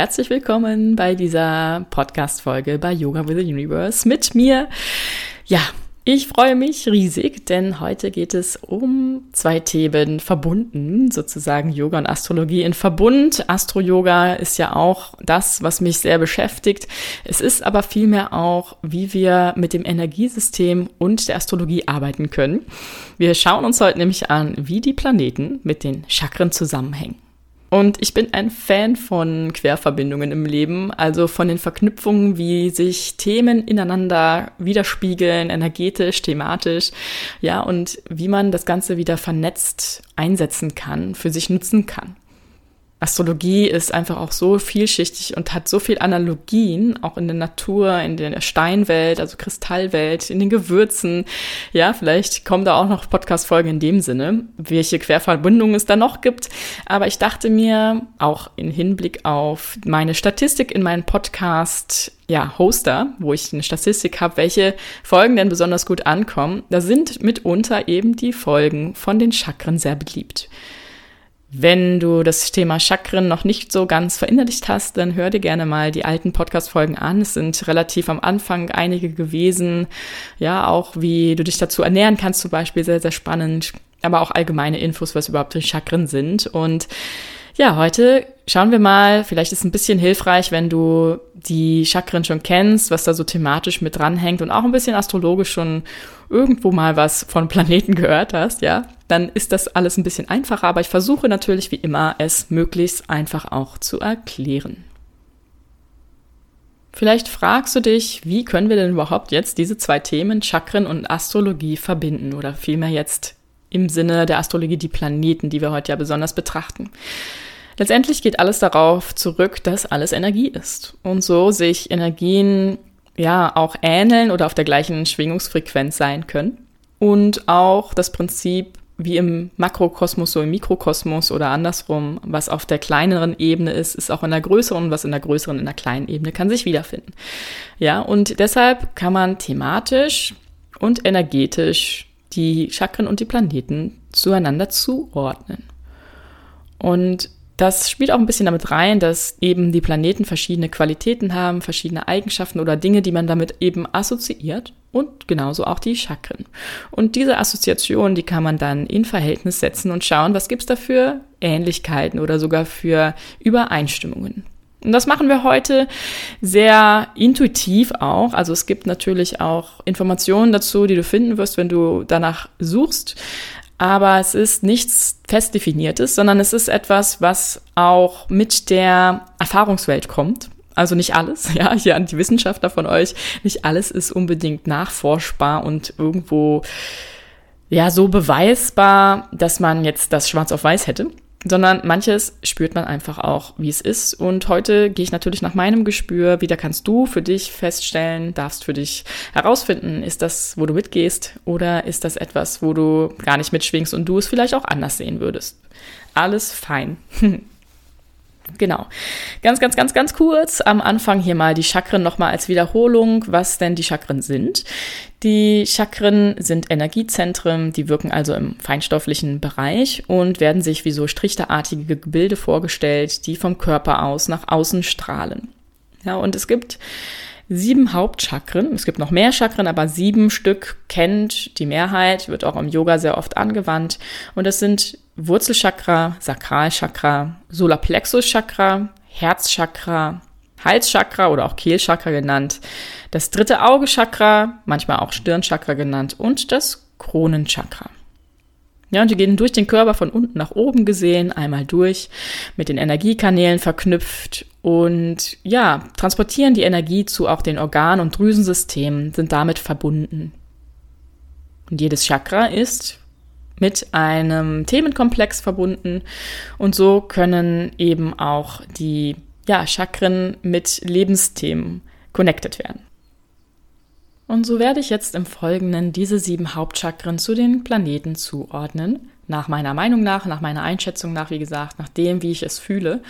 herzlich willkommen bei dieser Podcast-Folge bei Yoga with the Universe mit mir. Ja, ich freue mich riesig, denn heute geht es um zwei Themen verbunden, sozusagen Yoga und Astrologie in Verbund. Astro-Yoga ist ja auch das, was mich sehr beschäftigt. Es ist aber vielmehr auch, wie wir mit dem Energiesystem und der Astrologie arbeiten können. Wir schauen uns heute nämlich an, wie die Planeten mit den Chakren zusammenhängen. Und ich bin ein Fan von Querverbindungen im Leben, also von den Verknüpfungen, wie sich Themen ineinander widerspiegeln, energetisch, thematisch, ja, und wie man das Ganze wieder vernetzt einsetzen kann, für sich nutzen kann. Astrologie ist einfach auch so vielschichtig und hat so viel Analogien, auch in der Natur, in der Steinwelt, also Kristallwelt, in den Gewürzen. Ja, vielleicht kommen da auch noch Podcast-Folgen in dem Sinne, welche Querverbindungen es da noch gibt. Aber ich dachte mir, auch in Hinblick auf meine Statistik in meinem Podcast, ja, Hoster, wo ich eine Statistik habe, welche Folgen denn besonders gut ankommen, da sind mitunter eben die Folgen von den Chakren sehr beliebt. Wenn du das Thema Chakren noch nicht so ganz verinnerlicht hast, dann hör dir gerne mal die alten Podcast-Folgen an. Es sind relativ am Anfang einige gewesen. Ja, auch wie du dich dazu ernähren kannst zum Beispiel, sehr, sehr spannend. Aber auch allgemeine Infos, was überhaupt die Chakren sind. Und ja, heute schauen wir mal, vielleicht ist es ein bisschen hilfreich, wenn du die Chakren schon kennst, was da so thematisch mit dranhängt und auch ein bisschen astrologisch schon irgendwo mal was von Planeten gehört hast, ja, dann ist das alles ein bisschen einfacher, aber ich versuche natürlich wie immer, es möglichst einfach auch zu erklären. Vielleicht fragst du dich, wie können wir denn überhaupt jetzt diese zwei Themen, Chakren und Astrologie, verbinden oder vielmehr jetzt im Sinne der Astrologie die Planeten, die wir heute ja besonders betrachten. Letztendlich geht alles darauf zurück, dass alles Energie ist. Und so sich Energien ja auch ähneln oder auf der gleichen Schwingungsfrequenz sein können. Und auch das Prinzip, wie im Makrokosmos, so im Mikrokosmos oder andersrum, was auf der kleineren Ebene ist, ist auch in der größeren, was in der größeren, in der kleinen Ebene kann sich wiederfinden. Ja, und deshalb kann man thematisch und energetisch die Chakren und die Planeten zueinander zuordnen. Und das spielt auch ein bisschen damit rein, dass eben die Planeten verschiedene Qualitäten haben, verschiedene Eigenschaften oder Dinge, die man damit eben assoziiert und genauso auch die Chakren. Und diese Assoziation, die kann man dann in Verhältnis setzen und schauen, was gibt's da für Ähnlichkeiten oder sogar für Übereinstimmungen. Und das machen wir heute sehr intuitiv auch. Also es gibt natürlich auch Informationen dazu, die du finden wirst, wenn du danach suchst aber es ist nichts fest definiertes, sondern es ist etwas, was auch mit der Erfahrungswelt kommt. Also nicht alles, ja, hier an die Wissenschaftler von euch, nicht alles ist unbedingt nachforschbar und irgendwo ja so beweisbar, dass man jetzt das schwarz auf weiß hätte sondern manches spürt man einfach auch, wie es ist. Und heute gehe ich natürlich nach meinem Gespür. Wieder kannst du für dich feststellen, darfst für dich herausfinden, ist das, wo du mitgehst oder ist das etwas, wo du gar nicht mitschwingst und du es vielleicht auch anders sehen würdest. Alles fein. Genau. Ganz, ganz, ganz, ganz kurz am Anfang hier mal die Chakren nochmal als Wiederholung, was denn die Chakren sind. Die Chakren sind Energiezentren, die wirken also im feinstofflichen Bereich und werden sich wie so trichterartige Gebilde vorgestellt, die vom Körper aus nach außen strahlen. Ja, und es gibt sieben Hauptchakren. Es gibt noch mehr Chakren, aber sieben Stück kennt die Mehrheit, wird auch im Yoga sehr oft angewandt. Und das sind Wurzelchakra, Sakralchakra, Solarplexuschakra, Herzchakra, Halschakra oder auch Kehlchakra genannt, das dritte Augechakra, manchmal auch Stirnchakra genannt und das Kronenchakra. Ja, und die gehen durch den Körper von unten nach oben gesehen, einmal durch, mit den Energiekanälen verknüpft und ja, transportieren die Energie zu auch den Organ- und Drüsensystemen, sind damit verbunden. Und jedes Chakra ist mit einem Themenkomplex verbunden und so können eben auch die ja, Chakren mit Lebensthemen connected werden. Und so werde ich jetzt im Folgenden diese sieben Hauptchakren zu den Planeten zuordnen. Nach meiner Meinung nach, nach meiner Einschätzung nach, wie gesagt, nach dem, wie ich es fühle.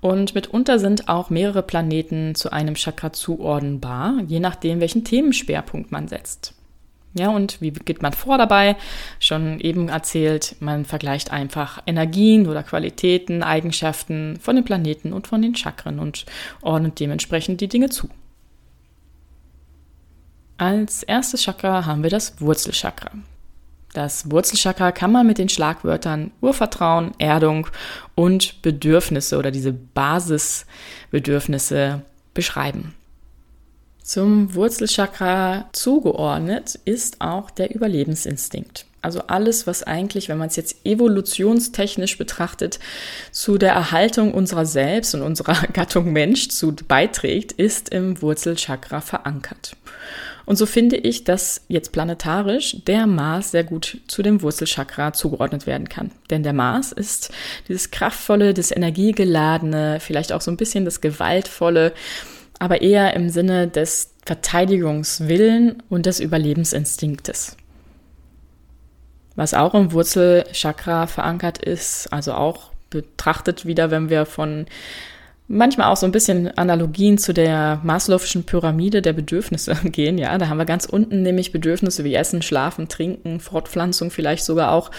Und mitunter sind auch mehrere Planeten zu einem Chakra zuordnenbar, je nachdem, welchen Themenschwerpunkt man setzt. Ja, und wie geht man vor dabei? Schon eben erzählt, man vergleicht einfach Energien oder Qualitäten, Eigenschaften von den Planeten und von den Chakren und ordnet dementsprechend die Dinge zu. Als erstes Chakra haben wir das Wurzelchakra. Das Wurzelchakra kann man mit den Schlagwörtern Urvertrauen, Erdung und Bedürfnisse oder diese Basisbedürfnisse beschreiben. Zum Wurzelchakra zugeordnet ist auch der Überlebensinstinkt. Also alles, was eigentlich, wenn man es jetzt evolutionstechnisch betrachtet, zu der Erhaltung unserer selbst und unserer Gattung Mensch zu beiträgt, ist im Wurzelchakra verankert. Und so finde ich, dass jetzt planetarisch der Mars sehr gut zu dem Wurzelchakra zugeordnet werden kann. Denn der Mars ist dieses kraftvolle, das energiegeladene, vielleicht auch so ein bisschen das gewaltvolle, aber eher im Sinne des Verteidigungswillen und des Überlebensinstinktes. Was auch im Wurzelchakra verankert ist, also auch betrachtet wieder, wenn wir von manchmal auch so ein bisschen Analogien zu der Maslow'schen Pyramide der Bedürfnisse gehen. Ja, da haben wir ganz unten nämlich Bedürfnisse wie Essen, Schlafen, Trinken, Fortpflanzung vielleicht sogar auch.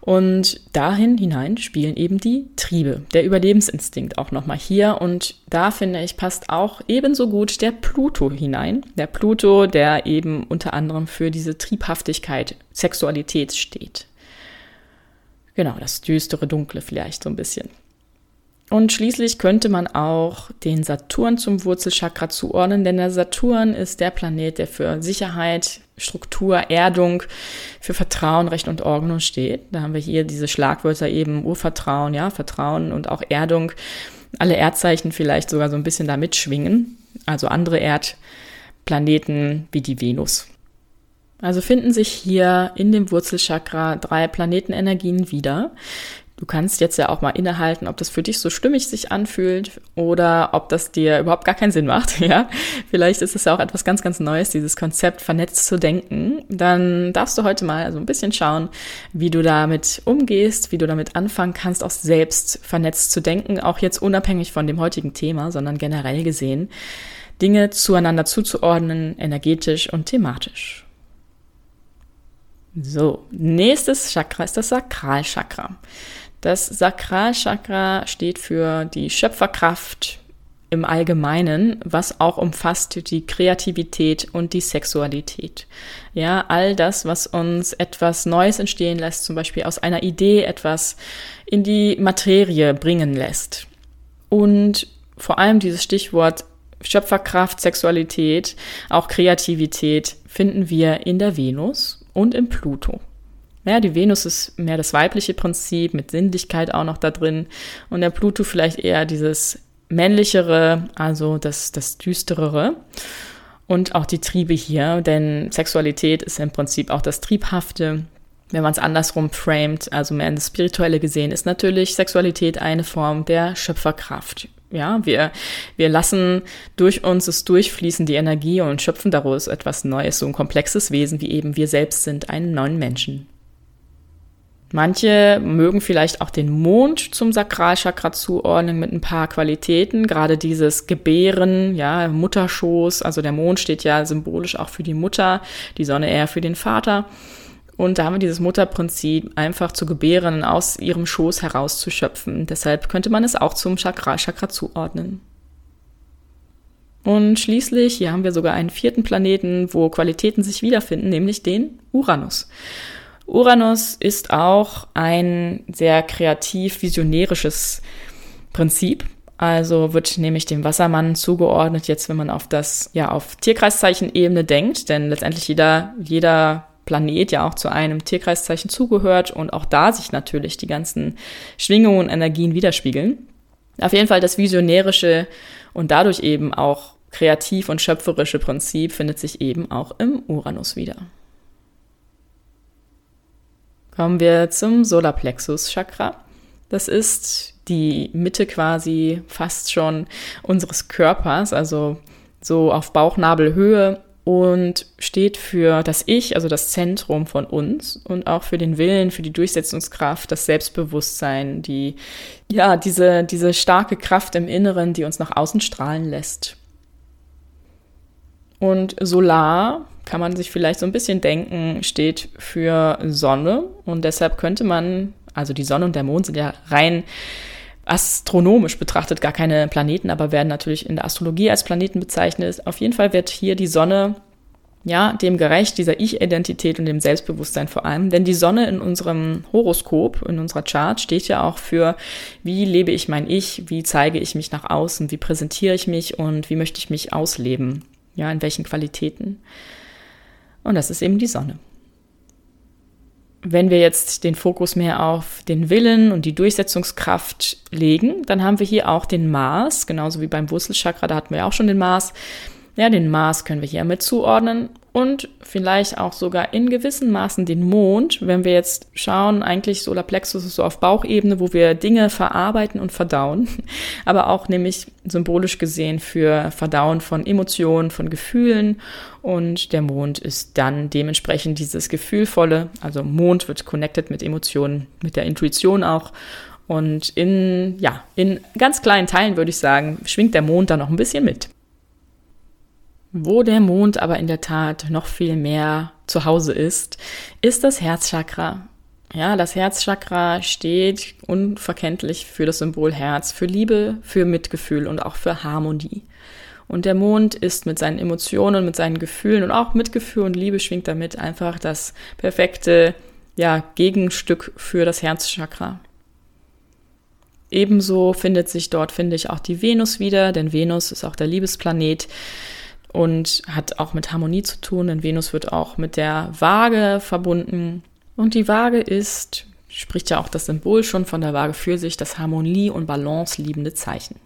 Und dahin hinein spielen eben die Triebe, der Überlebensinstinkt auch nochmal hier. Und da finde ich, passt auch ebenso gut der Pluto hinein. Der Pluto, der eben unter anderem für diese Triebhaftigkeit, Sexualität steht. Genau, das düstere, dunkle vielleicht so ein bisschen. Und schließlich könnte man auch den Saturn zum Wurzelchakra zuordnen, denn der Saturn ist der Planet, der für Sicherheit, Struktur, Erdung, für Vertrauen, Recht und Ordnung steht. Da haben wir hier diese Schlagwörter eben Urvertrauen, ja, Vertrauen und auch Erdung. Alle Erdzeichen vielleicht sogar so ein bisschen da mitschwingen. Also andere Erdplaneten wie die Venus. Also finden sich hier in dem Wurzelchakra drei Planetenenergien wieder, Du kannst jetzt ja auch mal innehalten, ob das für dich so stimmig sich anfühlt oder ob das dir überhaupt gar keinen Sinn macht. Ja, vielleicht ist es ja auch etwas ganz, ganz Neues, dieses Konzept vernetzt zu denken. Dann darfst du heute mal so ein bisschen schauen, wie du damit umgehst, wie du damit anfangen kannst, auch selbst vernetzt zu denken, auch jetzt unabhängig von dem heutigen Thema, sondern generell gesehen, Dinge zueinander zuzuordnen, energetisch und thematisch. So, nächstes Chakra ist das Sakralchakra. Das Sakralchakra steht für die Schöpferkraft im Allgemeinen, was auch umfasst die Kreativität und die Sexualität. Ja, all das, was uns etwas Neues entstehen lässt, zum Beispiel aus einer Idee etwas in die Materie bringen lässt. Und vor allem dieses Stichwort Schöpferkraft, Sexualität, auch Kreativität finden wir in der Venus und im Pluto. Ja, die Venus ist mehr das weibliche Prinzip mit Sinnlichkeit auch noch da drin und der Pluto vielleicht eher dieses männlichere, also das, das düsterere und auch die Triebe hier, denn Sexualität ist im Prinzip auch das Triebhafte. Wenn man es andersrum framet, also mehr in das Spirituelle gesehen, ist natürlich Sexualität eine Form der Schöpferkraft. Ja, wir, wir lassen durch uns es durchfließen, die Energie und schöpfen daraus etwas Neues, so ein komplexes Wesen, wie eben wir selbst sind, einen neuen Menschen. Manche mögen vielleicht auch den Mond zum Sakralchakra zuordnen mit ein paar Qualitäten, gerade dieses Gebären, ja, Mutterschoß, also der Mond steht ja symbolisch auch für die Mutter, die Sonne eher für den Vater. Und da haben wir dieses Mutterprinzip, einfach zu gebären, aus ihrem Schoß herauszuschöpfen. Deshalb könnte man es auch zum Sakralchakra zuordnen. Und schließlich, hier haben wir sogar einen vierten Planeten, wo Qualitäten sich wiederfinden, nämlich den Uranus. Uranus ist auch ein sehr kreativ visionärisches Prinzip. Also wird nämlich dem Wassermann zugeordnet, jetzt wenn man auf das, ja, auf Tierkreiszeichen-Ebene denkt, denn letztendlich jeder, jeder Planet ja auch zu einem Tierkreiszeichen zugehört und auch da sich natürlich die ganzen Schwingungen und Energien widerspiegeln. Auf jeden Fall das visionärische und dadurch eben auch kreativ und schöpferische Prinzip findet sich eben auch im Uranus wieder. Kommen wir zum Solarplexus Chakra. Das ist die Mitte quasi fast schon unseres Körpers, also so auf Bauchnabelhöhe und steht für das Ich, also das Zentrum von uns und auch für den Willen, für die Durchsetzungskraft, das Selbstbewusstsein, die, ja, diese, diese starke Kraft im Inneren, die uns nach außen strahlen lässt. Und Solar kann man sich vielleicht so ein bisschen denken, steht für Sonne. Und deshalb könnte man, also die Sonne und der Mond sind ja rein astronomisch betrachtet gar keine Planeten, aber werden natürlich in der Astrologie als Planeten bezeichnet. Auf jeden Fall wird hier die Sonne ja, dem gerecht, dieser Ich-Identität und dem Selbstbewusstsein vor allem. Denn die Sonne in unserem Horoskop, in unserer Chart, steht ja auch für, wie lebe ich mein Ich, wie zeige ich mich nach außen, wie präsentiere ich mich und wie möchte ich mich ausleben. Ja, in welchen Qualitäten. Und das ist eben die Sonne. Wenn wir jetzt den Fokus mehr auf den Willen und die Durchsetzungskraft legen, dann haben wir hier auch den Mars, genauso wie beim Wurzelchakra, da hatten wir ja auch schon den Mars. Ja, den Mars können wir hier mit zuordnen und vielleicht auch sogar in gewissen Maßen den Mond, wenn wir jetzt schauen, eigentlich Solarplexus ist so auf Bauchebene, wo wir Dinge verarbeiten und verdauen, aber auch nämlich symbolisch gesehen für Verdauen von Emotionen, von Gefühlen. Und der Mond ist dann dementsprechend dieses Gefühlvolle, also Mond wird connected mit Emotionen, mit der Intuition auch. Und in, ja, in ganz kleinen Teilen würde ich sagen, schwingt der Mond da noch ein bisschen mit. Wo der Mond aber in der Tat noch viel mehr zu Hause ist, ist das Herzchakra. Ja, das Herzchakra steht unverkenntlich für das Symbol Herz, für Liebe, für Mitgefühl und auch für Harmonie. Und der Mond ist mit seinen Emotionen, mit seinen Gefühlen und auch Mitgefühl und Liebe schwingt damit einfach das perfekte, ja, Gegenstück für das Herzchakra. Ebenso findet sich dort, finde ich, auch die Venus wieder, denn Venus ist auch der Liebesplanet und hat auch mit Harmonie zu tun, denn Venus wird auch mit der Waage verbunden. Und die Waage ist, spricht ja auch das Symbol schon von der Waage für sich, das Harmonie und Balance liebende Zeichen.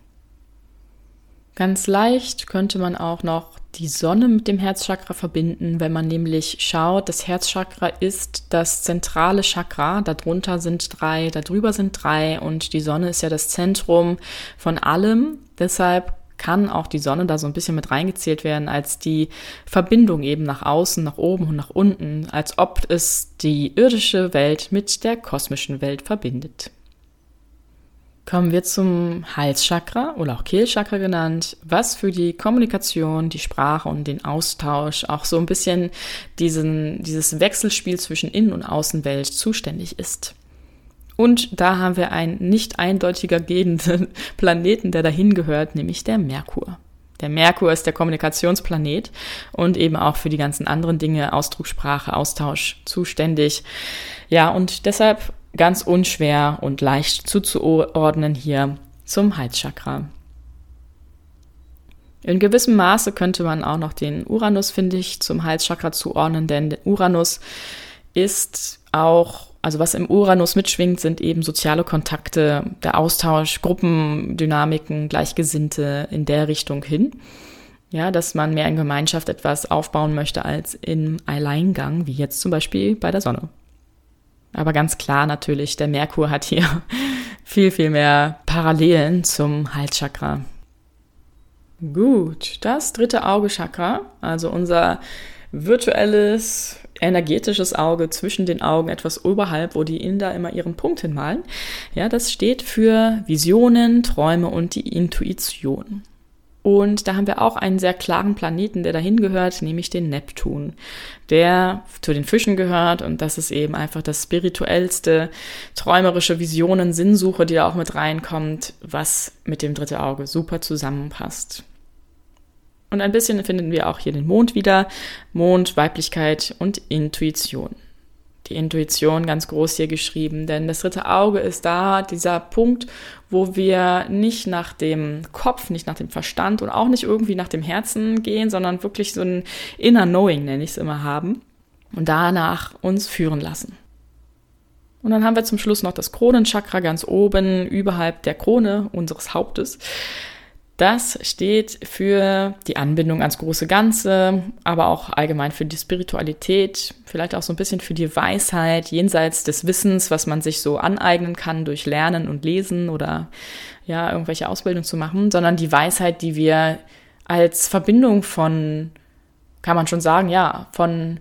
Ganz leicht könnte man auch noch die Sonne mit dem Herzchakra verbinden, wenn man nämlich schaut, das Herzchakra ist das zentrale Chakra, darunter sind drei, darüber sind drei und die Sonne ist ja das Zentrum von allem. Deshalb kann auch die Sonne da so ein bisschen mit reingezählt werden als die Verbindung eben nach außen, nach oben und nach unten, als ob es die irdische Welt mit der kosmischen Welt verbindet. Kommen wir zum Halschakra oder auch Kehlchakra genannt, was für die Kommunikation, die Sprache und den Austausch, auch so ein bisschen diesen, dieses Wechselspiel zwischen Innen- und Außenwelt zuständig ist. Und da haben wir einen nicht eindeutiger gehenden Planeten, der dahin gehört, nämlich der Merkur. Der Merkur ist der Kommunikationsplanet und eben auch für die ganzen anderen Dinge, Ausdruckssprache, Austausch zuständig. Ja, und deshalb ganz unschwer und leicht zuzuordnen hier zum Halschakra. In gewissem Maße könnte man auch noch den Uranus, finde ich, zum Halschakra zuordnen, denn Uranus ist auch also was im Uranus mitschwingt, sind eben soziale Kontakte, der Austausch, Gruppendynamiken, Gleichgesinnte in der Richtung hin. Ja, dass man mehr in Gemeinschaft etwas aufbauen möchte als im Alleingang, wie jetzt zum Beispiel bei der Sonne. Aber ganz klar natürlich, der Merkur hat hier viel, viel mehr Parallelen zum Halschakra. Gut, das dritte Auge-Chakra, also unser virtuelles energetisches Auge zwischen den Augen, etwas oberhalb, wo die Inder immer ihren Punkt hinmalen. Ja, das steht für Visionen, Träume und die Intuition. Und da haben wir auch einen sehr klaren Planeten, der dahin gehört, nämlich den Neptun, der zu den Fischen gehört und das ist eben einfach das spirituellste, träumerische Visionen, Sinnsuche, die da auch mit reinkommt, was mit dem dritte Auge super zusammenpasst. Und ein bisschen finden wir auch hier den Mond wieder. Mond, Weiblichkeit und Intuition. Die Intuition ganz groß hier geschrieben, denn das dritte Auge ist da dieser Punkt, wo wir nicht nach dem Kopf, nicht nach dem Verstand und auch nicht irgendwie nach dem Herzen gehen, sondern wirklich so ein inner Knowing, nenne ich es immer, haben und danach uns führen lassen. Und dann haben wir zum Schluss noch das Kronenchakra ganz oben, überhalb der Krone unseres Hauptes. Das steht für die Anbindung ans große Ganze, aber auch allgemein für die Spiritualität, vielleicht auch so ein bisschen für die Weisheit jenseits des Wissens, was man sich so aneignen kann durch Lernen und Lesen oder ja, irgendwelche Ausbildung zu machen, sondern die Weisheit, die wir als Verbindung von, kann man schon sagen, ja, von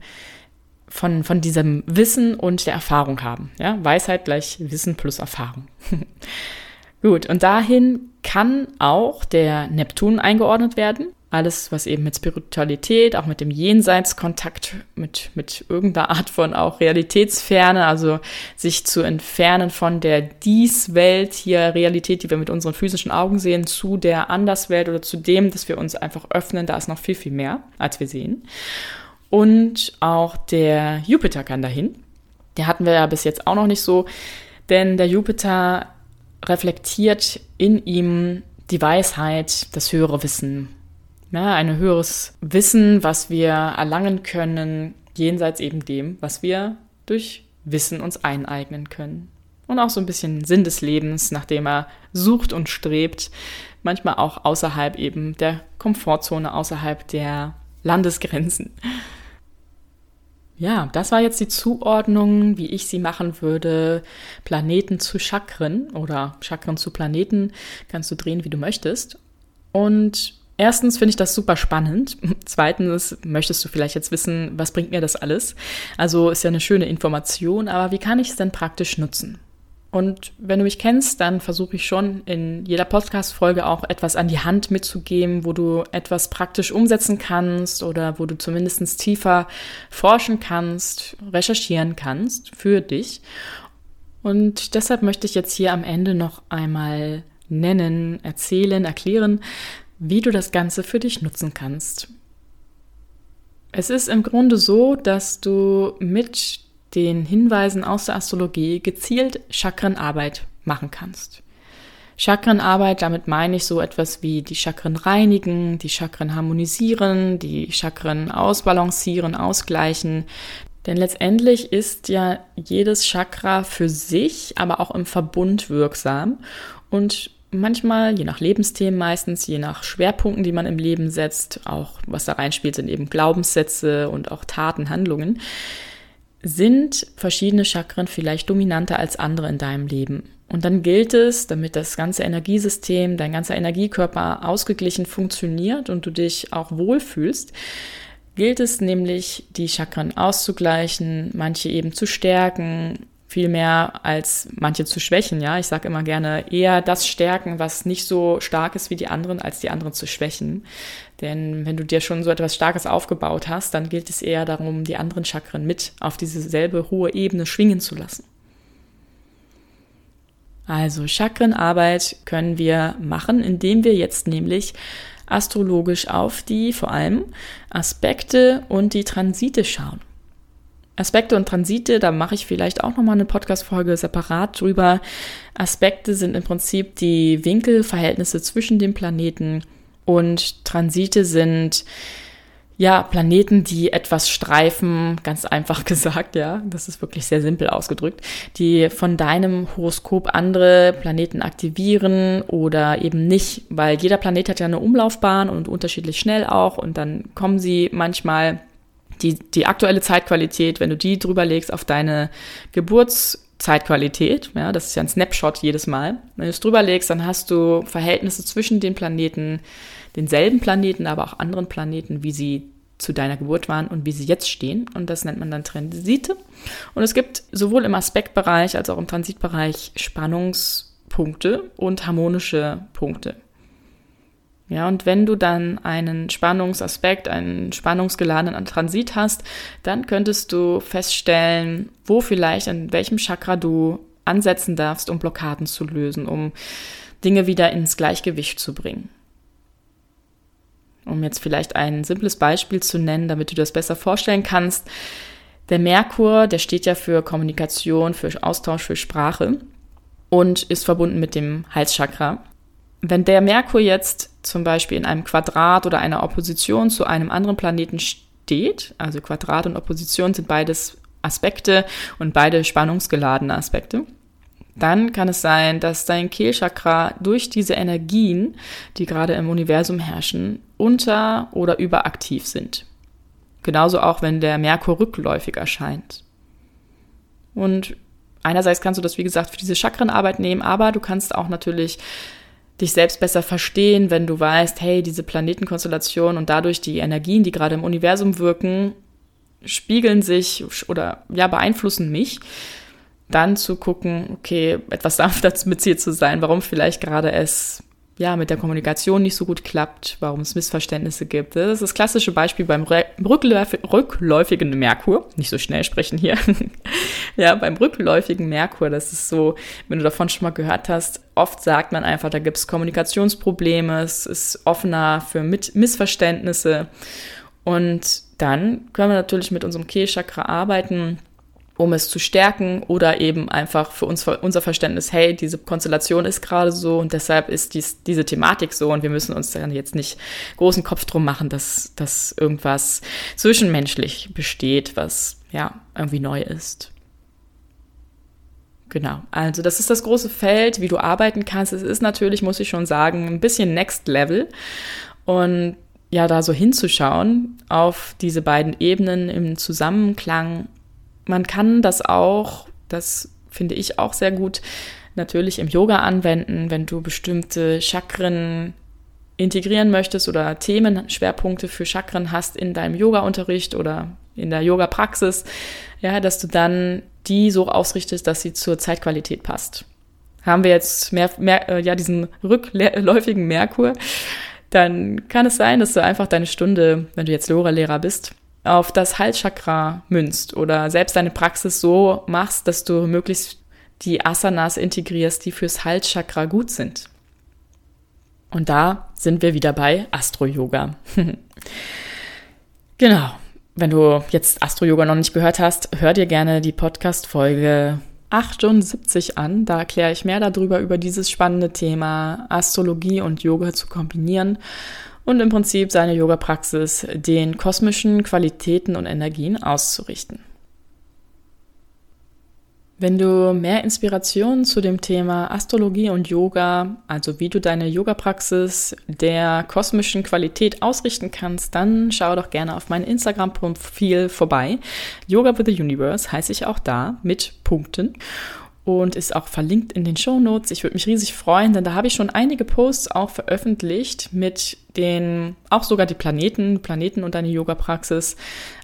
von, von diesem Wissen und der Erfahrung haben. Ja, Weisheit gleich Wissen plus Erfahrung. Gut, und dahin kann auch der Neptun eingeordnet werden. alles, was eben mit Spiritualität, auch mit dem Jenseitskontakt, mit, mit irgendeiner Art von auch Realitätsferne, also sich zu entfernen von der Dies-Welt hier, Realität, die wir mit unseren physischen Augen sehen, zu der Anderswelt oder zu dem, dass wir uns einfach öffnen, da ist noch viel, viel mehr, als wir sehen. Und auch der Jupiter kann dahin. Der hatten wir ja bis jetzt auch noch nicht so, denn der Jupiter reflektiert in ihm die Weisheit, das höhere Wissen. Ja, ein höheres Wissen, was wir erlangen können, jenseits eben dem, was wir durch Wissen uns eineignen können. Und auch so ein bisschen Sinn des Lebens, nachdem er sucht und strebt, manchmal auch außerhalb eben der Komfortzone, außerhalb der Landesgrenzen. Ja, das war jetzt die Zuordnung, wie ich sie machen würde. Planeten zu Chakren oder Chakren zu Planeten kannst du drehen, wie du möchtest. Und erstens finde ich das super spannend. Zweitens möchtest du vielleicht jetzt wissen, was bringt mir das alles? Also ist ja eine schöne Information, aber wie kann ich es denn praktisch nutzen? Und wenn du mich kennst, dann versuche ich schon in jeder Podcast-Folge auch etwas an die Hand mitzugeben, wo du etwas praktisch umsetzen kannst oder wo du zumindest tiefer forschen kannst, recherchieren kannst für dich. Und deshalb möchte ich jetzt hier am Ende noch einmal nennen, erzählen, erklären, wie du das Ganze für dich nutzen kannst. Es ist im Grunde so, dass du mit den Hinweisen aus der Astrologie gezielt Chakrenarbeit machen kannst. Chakrenarbeit, damit meine ich so etwas wie die Chakren reinigen, die Chakren harmonisieren, die Chakren ausbalancieren, ausgleichen. Denn letztendlich ist ja jedes Chakra für sich, aber auch im Verbund wirksam. Und manchmal, je nach Lebensthemen meistens, je nach Schwerpunkten, die man im Leben setzt, auch was da reinspielt, sind eben Glaubenssätze und auch Taten, Handlungen sind verschiedene Chakren vielleicht dominanter als andere in deinem Leben. Und dann gilt es, damit das ganze Energiesystem, dein ganzer Energiekörper ausgeglichen funktioniert und du dich auch wohlfühlst, gilt es nämlich, die Chakren auszugleichen, manche eben zu stärken, viel mehr als manche zu schwächen. Ja, ich sage immer gerne eher das stärken, was nicht so stark ist wie die anderen, als die anderen zu schwächen. Denn wenn du dir schon so etwas Starkes aufgebaut hast, dann gilt es eher darum, die anderen Chakren mit auf diese selbe hohe Ebene schwingen zu lassen. Also Chakrenarbeit können wir machen, indem wir jetzt nämlich astrologisch auf die vor allem Aspekte und die Transite schauen. Aspekte und Transite, da mache ich vielleicht auch nochmal eine Podcast-Folge separat drüber. Aspekte sind im Prinzip die Winkelverhältnisse zwischen den Planeten und Transite sind ja, Planeten, die etwas streifen, ganz einfach gesagt, ja, das ist wirklich sehr simpel ausgedrückt, die von deinem Horoskop andere Planeten aktivieren oder eben nicht, weil jeder Planet hat ja eine Umlaufbahn und unterschiedlich schnell auch. Und dann kommen sie manchmal die, die aktuelle Zeitqualität, wenn du die drüber legst auf deine Geburtszeitqualität, ja, das ist ja ein Snapshot jedes Mal. Wenn du es drüber legst, dann hast du Verhältnisse zwischen den Planeten, denselben Planeten, aber auch anderen Planeten, wie sie zu deiner Geburt waren und wie sie jetzt stehen. Und das nennt man dann Transite. Und es gibt sowohl im Aspektbereich als auch im Transitbereich Spannungspunkte und harmonische Punkte. Ja, und wenn du dann einen Spannungsaspekt, einen spannungsgeladenen Transit hast, dann könntest du feststellen, wo vielleicht, in welchem Chakra du ansetzen darfst, um Blockaden zu lösen, um Dinge wieder ins Gleichgewicht zu bringen. Um jetzt vielleicht ein simples Beispiel zu nennen, damit du das besser vorstellen kannst. Der Merkur, der steht ja für Kommunikation, für Austausch, für Sprache und ist verbunden mit dem Halschakra. Wenn der Merkur jetzt zum Beispiel in einem Quadrat oder einer Opposition zu einem anderen Planeten steht, also Quadrat und Opposition sind beides Aspekte und beide spannungsgeladene Aspekte, dann kann es sein, dass dein Kehlchakra durch diese Energien, die gerade im Universum herrschen, unter- oder überaktiv sind. Genauso auch, wenn der Merkur rückläufig erscheint. Und einerseits kannst du das, wie gesagt, für diese Chakrenarbeit nehmen, aber du kannst auch natürlich dich selbst besser verstehen, wenn du weißt, hey, diese Planetenkonstellation und dadurch die Energien, die gerade im Universum wirken, spiegeln sich oder ja beeinflussen mich, dann zu gucken, okay, etwas sanfter mit dir zu sein, warum vielleicht gerade es ja, mit der Kommunikation nicht so gut klappt, warum es Missverständnisse gibt. Das ist das klassische Beispiel beim rückläufigen Merkur. Nicht so schnell sprechen hier. ja, beim rückläufigen Merkur, das ist so, wenn du davon schon mal gehört hast, oft sagt man einfach, da gibt es Kommunikationsprobleme, es ist offener für Missverständnisse. Und dann können wir natürlich mit unserem Kehlchakra arbeiten um es zu stärken oder eben einfach für uns unser Verständnis, hey, diese Konstellation ist gerade so und deshalb ist dies, diese Thematik so und wir müssen uns dann jetzt nicht großen Kopf drum machen, dass, dass irgendwas zwischenmenschlich besteht, was ja irgendwie neu ist. Genau, also das ist das große Feld, wie du arbeiten kannst. Es ist natürlich, muss ich schon sagen, ein bisschen Next Level. Und ja, da so hinzuschauen auf diese beiden Ebenen im Zusammenklang man kann das auch, das finde ich auch sehr gut, natürlich im Yoga anwenden, wenn du bestimmte Chakren integrieren möchtest oder Themenschwerpunkte für Chakren hast in deinem Yoga-Unterricht oder in der Yoga-Praxis, ja, dass du dann die so ausrichtest, dass sie zur Zeitqualität passt. Haben wir jetzt mehr, mehr äh, ja, diesen rückläufigen Merkur, dann kann es sein, dass du einfach deine Stunde, wenn du jetzt Yoga-Lehrer bist, auf das Halschakra münzt oder selbst deine Praxis so machst, dass du möglichst die Asanas integrierst, die fürs Halschakra gut sind. Und da sind wir wieder bei Astro-Yoga. genau. Wenn du jetzt Astro-Yoga noch nicht gehört hast, hör dir gerne die Podcast-Folge 78 an. Da erkläre ich mehr darüber, über dieses spannende Thema Astrologie und Yoga zu kombinieren und im Prinzip seine Yoga-Praxis den kosmischen Qualitäten und Energien auszurichten. Wenn du mehr Inspiration zu dem Thema Astrologie und Yoga, also wie du deine Yoga-Praxis der kosmischen Qualität ausrichten kannst, dann schau doch gerne auf mein Instagram-Profil vorbei. Yoga with the Universe heiße ich auch da mit Punkten und ist auch verlinkt in den Show Notes. Ich würde mich riesig freuen, denn da habe ich schon einige Posts auch veröffentlicht mit den, auch sogar die Planeten, Planeten und deine Yoga-Praxis,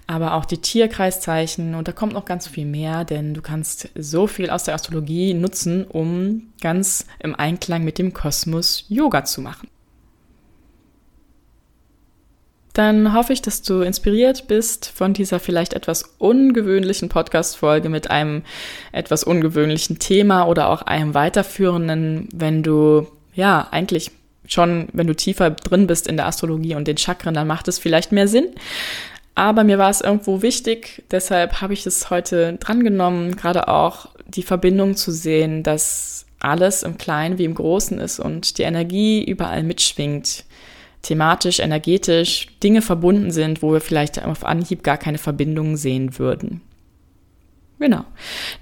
aber auch die Tierkreiszeichen und da kommt noch ganz viel mehr, denn du kannst so viel aus der Astrologie nutzen, um ganz im Einklang mit dem Kosmos Yoga zu machen dann hoffe ich, dass du inspiriert bist von dieser vielleicht etwas ungewöhnlichen Podcast-Folge mit einem etwas ungewöhnlichen Thema oder auch einem weiterführenden, wenn du ja eigentlich schon, wenn du tiefer drin bist in der Astrologie und den Chakren, dann macht es vielleicht mehr Sinn. Aber mir war es irgendwo wichtig, deshalb habe ich es heute drangenommen, gerade auch die Verbindung zu sehen, dass alles im Kleinen wie im Großen ist und die Energie überall mitschwingt thematisch, energetisch Dinge verbunden sind, wo wir vielleicht auf Anhieb gar keine Verbindungen sehen würden. Genau.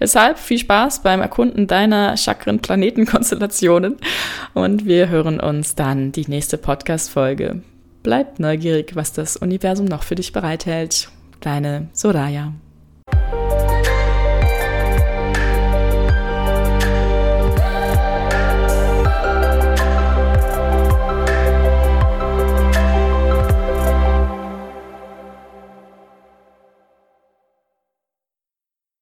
Deshalb viel Spaß beim Erkunden deiner Chakren-Planetenkonstellationen und wir hören uns dann die nächste Podcast-Folge. Bleib neugierig, was das Universum noch für dich bereithält. Deine Soraya.